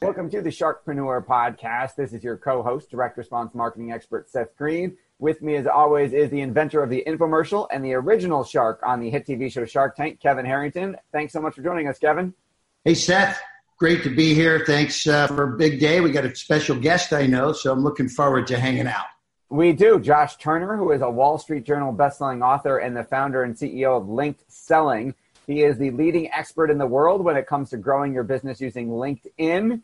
Welcome to the Sharkpreneur Podcast. This is your co host, direct response marketing expert Seth Green. With me, as always, is the inventor of the infomercial and the original shark on the hit TV show Shark Tank, Kevin Harrington. Thanks so much for joining us, Kevin. Hey, Seth. Great to be here. Thanks uh, for a big day. We got a special guest, I know, so I'm looking forward to hanging out. We do. Josh Turner, who is a Wall Street Journal bestselling author and the founder and CEO of LinkedSelling. He is the leading expert in the world when it comes to growing your business using LinkedIn.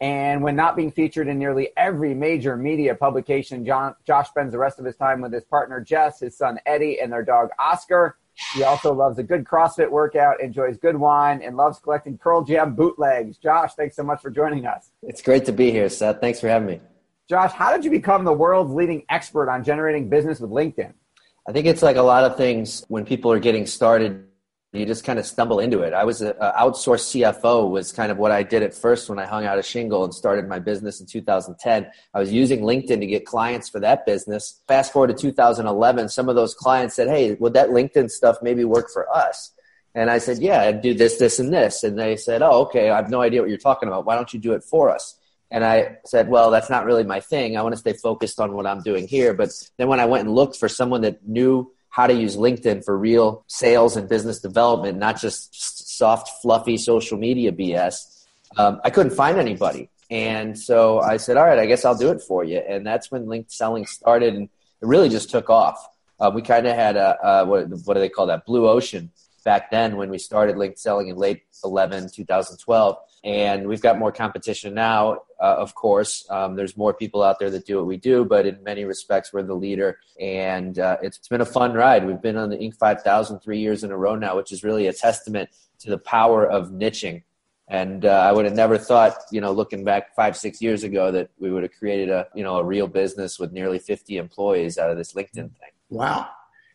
And when not being featured in nearly every major media publication, John, Josh spends the rest of his time with his partner Jess, his son Eddie, and their dog Oscar. He also loves a good CrossFit workout, enjoys good wine, and loves collecting Pearl Jam bootlegs. Josh, thanks so much for joining us. It's great to be here, Seth. Thanks for having me. Josh, how did you become the world's leading expert on generating business with LinkedIn? I think it's like a lot of things when people are getting started you just kind of stumble into it. I was an outsourced CFO was kind of what I did at first when I hung out a shingle and started my business in 2010. I was using LinkedIn to get clients for that business. Fast forward to 2011, some of those clients said, "Hey, would that LinkedIn stuff maybe work for us?" And I said, "Yeah, I'd do this, this, and this." And they said, "Oh, okay. I have no idea what you're talking about. Why don't you do it for us?" And I said, well, that's not really my thing. I want to stay focused on what I'm doing here. But then when I went and looked for someone that knew how to use LinkedIn for real sales and business development, not just soft, fluffy social media BS. Um, I couldn't find anybody. And so I said, all right, I guess I'll do it for you. And that's when LinkedSelling started. And it really just took off. Uh, we kind of had a, what, what do they call that? Blue ocean back then when we started LinkedSelling in late 11, 2012 and we've got more competition now uh, of course. Um, there's more people out there that do what we do but in many respects we're the leader. And uh, it's, it's been a fun ride. We've been on the inc. 5000 three years in a row now which is really a testament to the power of niching. And uh, i would have never thought you know looking back five six years ago that we would have created a you know a real business with nearly 50 employees out of this linkedin thing. Wow.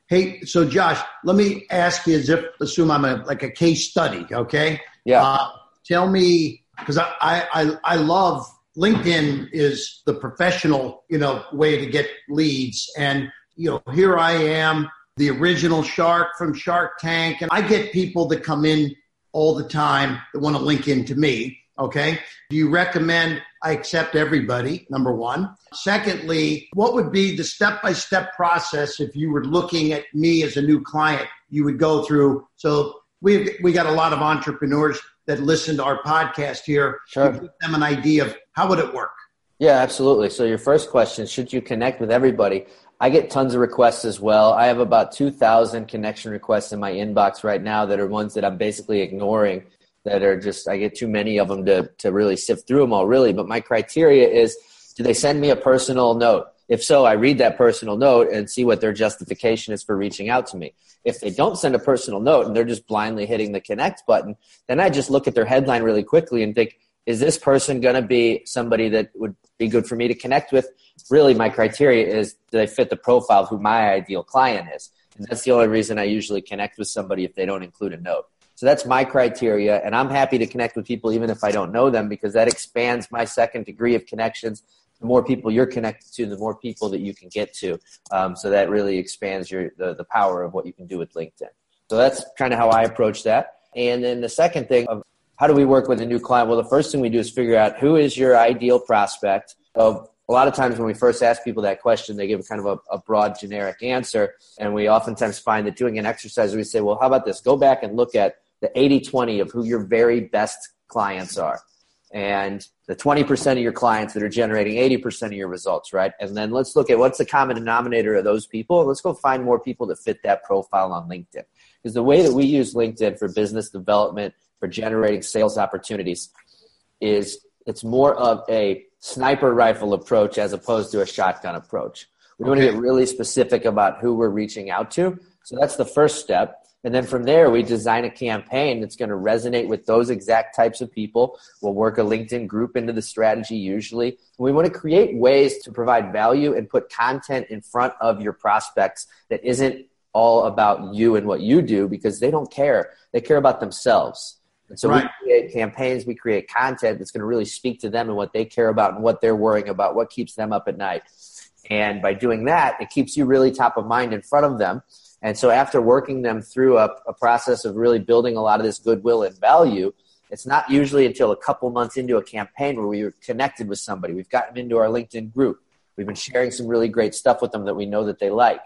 Hey so josh let me ask you as if assume i'm a like a case study okay? Yeah. Uh, tell me because I, I I love LinkedIn is the professional you know way to get leads, and you know here I am, the original shark from Shark Tank, and I get people that come in all the time that want to link into me. Okay, do you recommend I accept everybody? Number one. Secondly, what would be the step by step process if you were looking at me as a new client? You would go through. So we we got a lot of entrepreneurs that listen to our podcast here. Sure. give them an idea of how would it work. Yeah absolutely. So your first question should you connect with everybody? I get tons of requests as well. I have about 2000 connection requests in my inbox right now that are ones that i'm basically ignoring that are just i get too many of them to, to really sift through them all really. But my criteria is do they send me a personal note if so, I read that personal note and see what their justification is for reaching out to me. If they don't send a personal note and they're just blindly hitting the connect button, then I just look at their headline really quickly and think, is this person going to be somebody that would be good for me to connect with? Really, my criteria is do they fit the profile of who my ideal client is? And that's the only reason I usually connect with somebody if they don't include a note. So that's my criteria, and I'm happy to connect with people even if I don't know them because that expands my second degree of connections the more people you're connected to, the more people that you can get to. Um, so that really expands your the, the power of what you can do with LinkedIn. So that's kind of how I approach that. And then the second thing of how do we work with a new client? Well, the first thing we do is figure out who is your ideal prospect. So a lot of times when we first ask people that question, they give kind of a, a, broad generic answer. And we oftentimes find that doing an exercise, we say, well, how about this? Go back and look at the 80 20 of who your very best clients are. And the 20% of your clients that are generating 80% of your results, right? And then let's look at what's the common denominator of those people. Let's go find more people that fit that profile on LinkedIn. Because the way that we use LinkedIn for business development, for generating sales opportunities, is it's more of a sniper rifle approach as opposed to a shotgun approach. We okay. want to get really specific about who we're reaching out to. So that's the first step. And then from there, we design a campaign that's going to resonate with those exact types of people. We'll work a LinkedIn group into the strategy usually. We want to create ways to provide value and put content in front of your prospects that isn't all about you and what you do because they don't care. They care about themselves. And so right. we create campaigns, we create content that's going to really speak to them and what they care about and what they're worrying about, what keeps them up at night. And by doing that, it keeps you really top of mind in front of them. And so after working them through a, a process of really building a lot of this goodwill and value, it's not usually until a couple months into a campaign where we are connected with somebody. We've gotten them into our LinkedIn group. We've been sharing some really great stuff with them that we know that they like.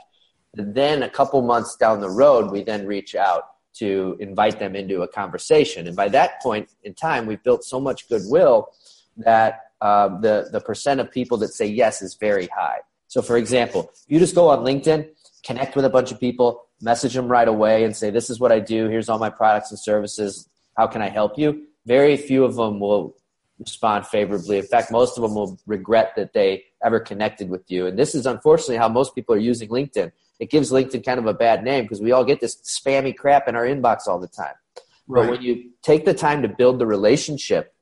And then a couple months down the road, we then reach out to invite them into a conversation. And by that point in time, we've built so much goodwill that uh, the, the percent of people that say yes is very high. So, for example, you just go on LinkedIn, connect with a bunch of people, message them right away, and say, This is what I do. Here's all my products and services. How can I help you? Very few of them will respond favorably. In fact, most of them will regret that they ever connected with you. And this is unfortunately how most people are using LinkedIn it gives LinkedIn kind of a bad name because we all get this spammy crap in our inbox all the time. Right. But when you take the time to build the relationship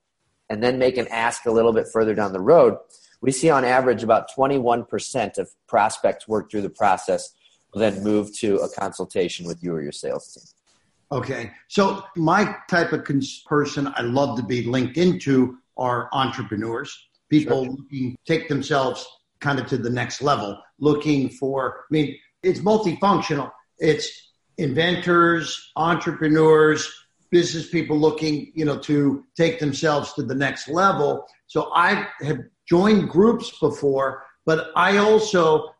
and then make an ask a little bit further down the road, we see on average about 21% of prospects work through the process then move to a consultation with you or your sales team. Okay. So my type of person I love to be linked into are entrepreneurs, people sure. looking take themselves kind of to the next level, looking for, I mean, it's multifunctional. It's inventors, entrepreneurs, business people looking, you know, to take themselves to the next level. So I have joined groups before, but I also,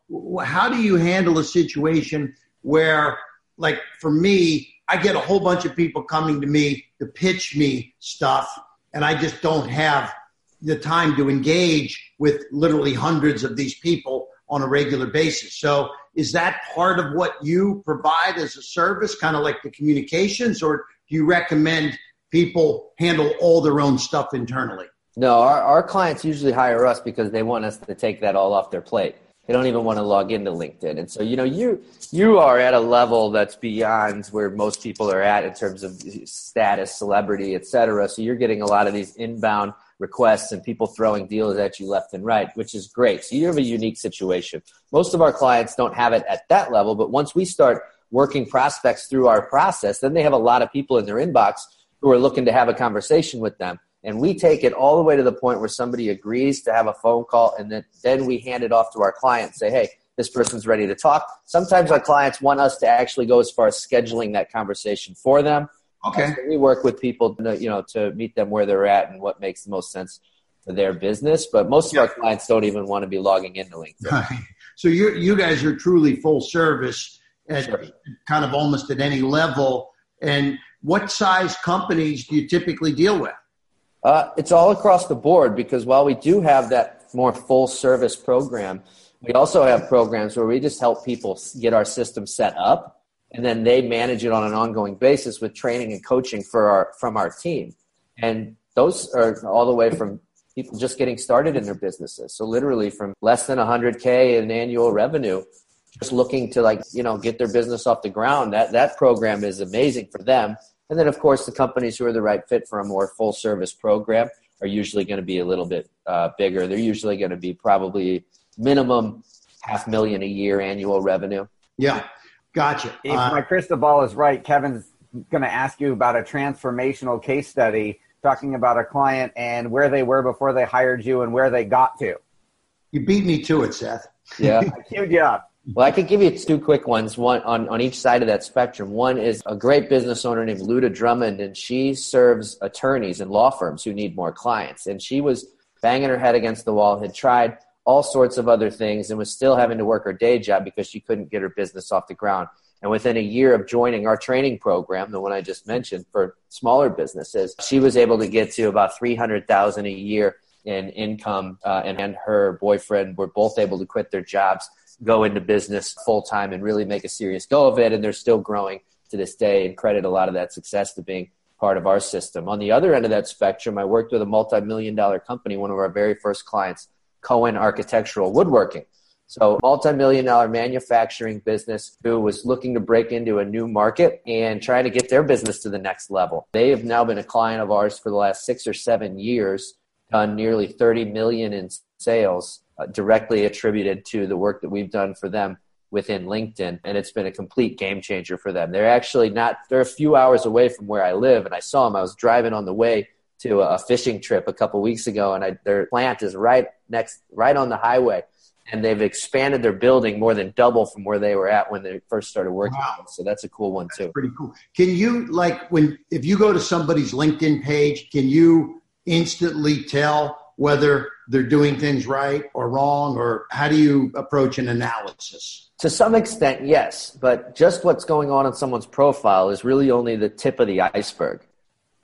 how do you handle a situation where, like for me, I get a whole bunch of people coming to me to pitch me stuff, and I just don't have the time to engage with literally hundreds of these people on a regular basis. So is that part of what you provide as a service, kind of like the communications, or do you recommend people handle all their own stuff internally? No, our, our clients usually hire us because they want us to take that all off their plate. They don't even want to log into LinkedIn. And so, you know, you you are at a level that's beyond where most people are at in terms of status, celebrity, et cetera. So you're getting a lot of these inbound requests and people throwing deals at you left and right, which is great. So you have a unique situation. Most of our clients don't have it at that level, but once we start working prospects through our process, then they have a lot of people in their inbox who are looking to have a conversation with them. And we take it all the way to the point where somebody agrees to have a phone call, and then, then we hand it off to our client and say, hey, this person's ready to talk. Sometimes our clients want us to actually go as far as scheduling that conversation for them. Okay. So we work with people, to, you know, to meet them where they're at and what makes the most sense for their business. But most of yeah. our clients don't even want to be logging into LinkedIn. So you you guys are truly full service at sure. kind of almost at any level. And what size companies do you typically deal with? Uh, it's all across the board because while we do have that more full service program, we also have programs where we just help people get our system set up and then they manage it on an ongoing basis with training and coaching for our from our team. And those are all the way from people just getting started in their businesses. So literally from less than 100k in annual revenue just looking to like you know get their business off the ground that that program is amazing for them and then of course the companies who are the right fit for a more full service program are usually going to be a little bit uh, bigger they're usually going to be probably minimum half million a year annual revenue yeah Gotcha. If uh, my crystal ball is right, Kevin's going to ask you about a transformational case study talking about a client and where they were before they hired you and where they got to. You beat me to it, Seth. Yeah. I queued you up. Well, I could give you two quick ones, one on, on each side of that spectrum. One is a great business owner named Luda Drummond, and she serves attorneys and law firms who need more clients. And she was banging her head against the wall, had tried all sorts of other things, and was still having to work her day job because she couldn't get her business off the ground. And within a year of joining our training program, the one I just mentioned for smaller businesses, she was able to get to about 300,000 a year in income uh, and, and her boyfriend were both able to quit their jobs go into business full time and really make a serious go of it. And they're still growing to this day and credit a lot of that success to being part of our system. On the other end of that spectrum, I worked with a multi million dollar company, one of our very first clients, Cohen Architectural Woodworking. So, multi million dollar manufacturing business who was looking to break into a new market and trying to get their business to the next level. They have now been a client of ours for the last six or seven years, done nearly 30 million in sales uh, directly attributed to the work that we've done for them within LinkedIn, and it's been a complete game changer for them. They're actually not, they're a few hours away from where I live, and I saw them. I was driving on the way to a fishing trip a couple weeks ago, and I, their plant is right next, right on the highway. And they've expanded their building more than double from where they were at when they first started working. Wow. So that's a cool one too. Pretty cool. Can you like when if you go to somebody's LinkedIn page, can you instantly tell whether they're doing things right or wrong, or how do you approach an analysis? To some extent, yes, but just what's going on in someone's profile is really only the tip of the iceberg.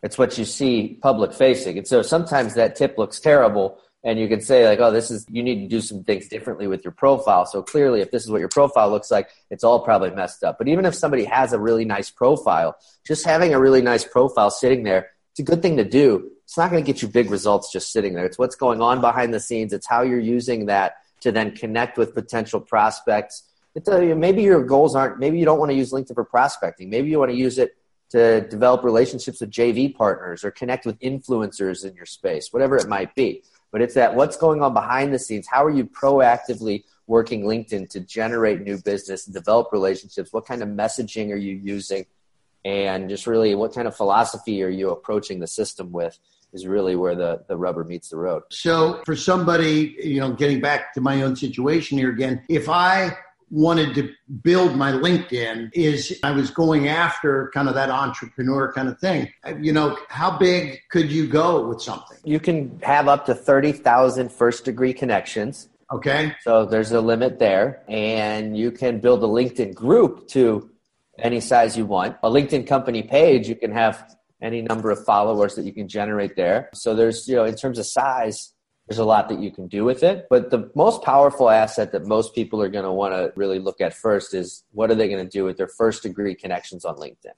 It's what you see public facing. And so sometimes that tip looks terrible, and you can say, like, oh, this is, you need to do some things differently with your profile. So clearly, if this is what your profile looks like, it's all probably messed up. But even if somebody has a really nice profile, just having a really nice profile sitting there, it's a good thing to do it's not going to get you big results just sitting there. It's what's going on behind the scenes. It's how you're using that to then connect with potential prospects. A, maybe your goals aren't, maybe you don't want to use LinkedIn for prospecting. Maybe you want to use it to develop relationships with JV partners or connect with influencers in your space, whatever it might be. But it's that what's going on behind the scenes. How are you proactively working LinkedIn to generate new business and develop relationships? What kind of messaging are you using? And just really, what kind of philosophy are you approaching the system with? Is really where the, the rubber meets the road. So for somebody, you know, getting back to my own situation here again, if I wanted to build my LinkedIn is I was going after kind of that entrepreneur kind of thing. You know, how big could you go with something? You can have up to 30,000 first degree connections. Okay. So there's a limit there. And you can build a LinkedIn group to any size you want. A LinkedIn company page, you can have any number of followers that you can generate there. So there's, you know, in terms of size, there's a lot that you can do with it. But the most powerful asset that most people are going to want to really look at first is what are they going to do with their first degree connections on LinkedIn?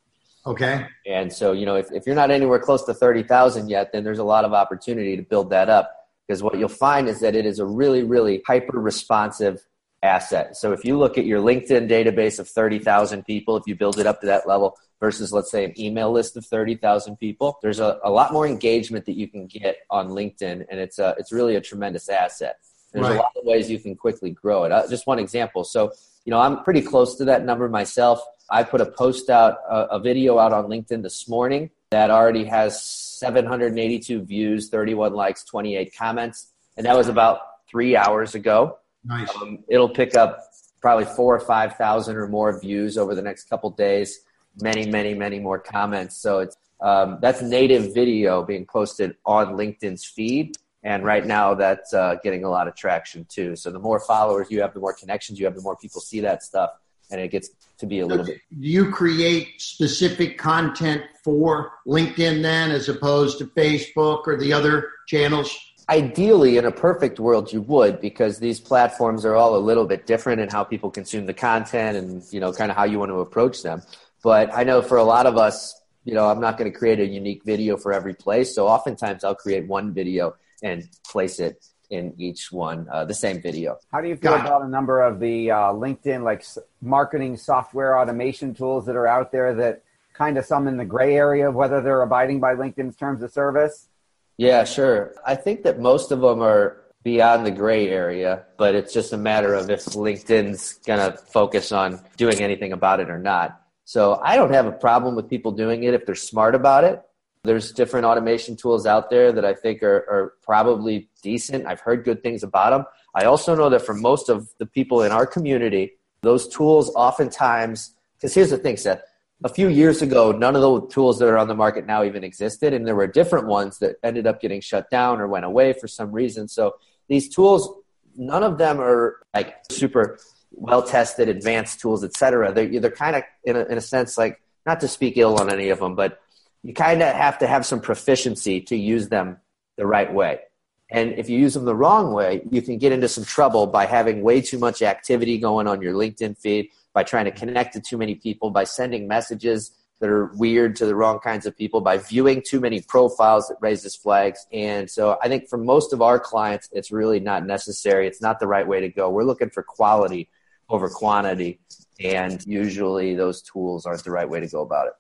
Okay. And so, you know, if, if you're not anywhere close to 30,000 yet, then there's a lot of opportunity to build that up because what you'll find is that it is a really, really hyper responsive asset. So if you look at your LinkedIn database of 30,000 people, if you build it up to that level versus let's say an email list of 30,000 people, there's a, a lot more engagement that you can get on LinkedIn and it's a, it's really a tremendous asset. There's right. a lot of ways you can quickly grow it. Uh, just one example. So, you know, I'm pretty close to that number myself. I put a post out, a, a video out on LinkedIn this morning that already has 782 views, 31 likes, 28 comments. And that was about three hours ago. Nice. Um, it'll pick up probably four or five thousand or more views over the next couple days. Many, many, many more comments. So it's um, that's native video being posted on LinkedIn's feed, and right now that's uh, getting a lot of traction too. So the more followers you have, the more connections you have, the more people see that stuff, and it gets to be a little bit. Do you create specific content for LinkedIn then, as opposed to Facebook or the other channels? Ideally in a perfect world you would because these platforms are all a little bit different in how people consume the content and you know kind of how you want to approach them. But i know for a lot of us you know i'm not going to create a unique video for every place so oftentimes i'll create one video and place it in each one uh, the same video. How do you feel about a number of the uh, linkedin like marketing software automation tools that are out there that kind of some in the gray area of whether they're abiding by linkedin's terms of service yeah, sure. I think that most of them are beyond the gray area, but it's just a matter of if LinkedIn's going to focus on doing anything about it or not. So I don't have a problem with people doing it if they're smart about it. There's different automation tools out there that I think are, are probably decent. I've heard good things about them. I also know that for most of the people in our community, Those tools oftentimes, because here's the thing, Seth. A few years ago, none of the tools that are on the market now even existed, and there were different ones that ended up getting shut down or went away for some reason. So these tools, none of them are like super well tested, advanced tools, et cetera. They're, they're kind of, in a, in a sense, like, not to speak ill on any of them, but you kind of have to have some proficiency to use them the right way. And if you use them the wrong way, you can get into some trouble by having way too much activity going on your LinkedIn feed, by trying to connect to too many people, by sending messages that are weird to the wrong kinds of people, by viewing too many profiles that raises flags. And so I think for most of our clients, it's really not necessary. It's not the right way to go. We're looking for quality over quantity. And usually those tools aren't the right way to go about it.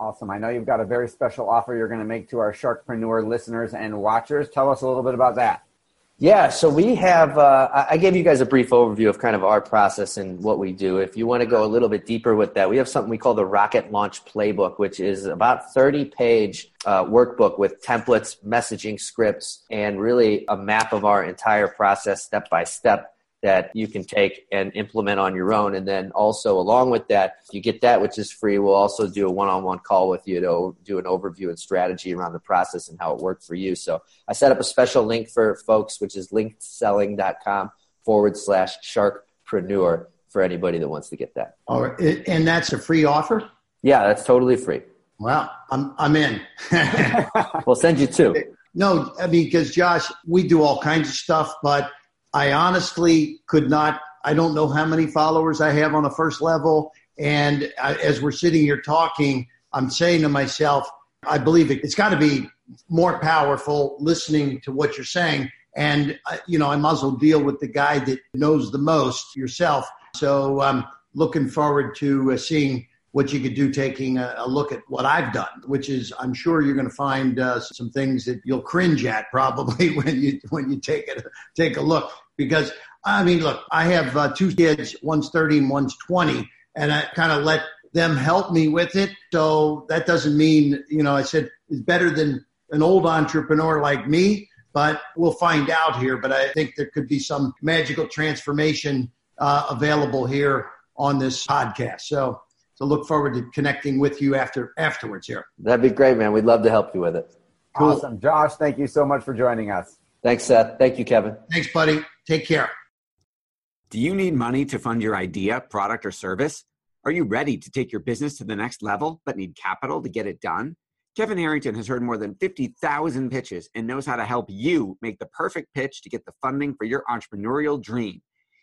Awesome. I know you've got a very special offer you're going to make to our Sharkpreneur listeners and watchers. Tell us a little bit about that. Yeah, so we have, uh, I gave you guys a brief overview of kind of our process and what we do. If you want to go a little bit deeper with that, we have something we call the Rocket Launch Playbook, which is about 30 page uh, workbook with templates, messaging scripts, and really a map of our entire process step by step that you can take and implement on your own. And then also along with that, you get that, which is free. We'll also do a one-on-one call with you to do an overview and strategy around the process and how it worked for you. So I set up a special link for folks, which is linkedselling.com forward slash sharkpreneur for anybody that wants to get that. All right. And that's a free offer? Yeah, that's totally free. Well, I'm, I'm in. we'll send you two. No, I mean, because Josh, we do all kinds of stuff, but I honestly could not. I don't know how many followers I have on the first level. And I, as we're sitting here talking, I'm saying to myself, I believe it, it's got to be more powerful listening to what you're saying. And, uh, you know, I might as well deal with the guy that knows the most yourself. So I'm looking forward to uh, seeing what you could do taking a, a, look at what I've done, which is I'm sure you're going to find uh, some things that you'll cringe at probably when you when you take it take a look. Because I mean look I have uh, two kids one's 30 and one's 20 and I kind of let them help me with it. So that doesn't mean you know I said it's better than an old entrepreneur like me but we'll find out here. But I think there could be some magical transformation uh, available here on this podcast. So so look forward to connecting with you after afterwards here. That'd be great, man. We'd love to help you with it. Cool. Awesome. Josh, thank you so much for joining us. Thanks, Seth. Thank you, Kevin. Thanks, buddy. Take care. Do you need money to fund your idea, product, or service? Are you ready to take your business to the next level but need capital to get it done? Kevin Harrington has heard more than 50,000 pitches and knows how to help you make the perfect pitch to get the funding for your entrepreneurial dream.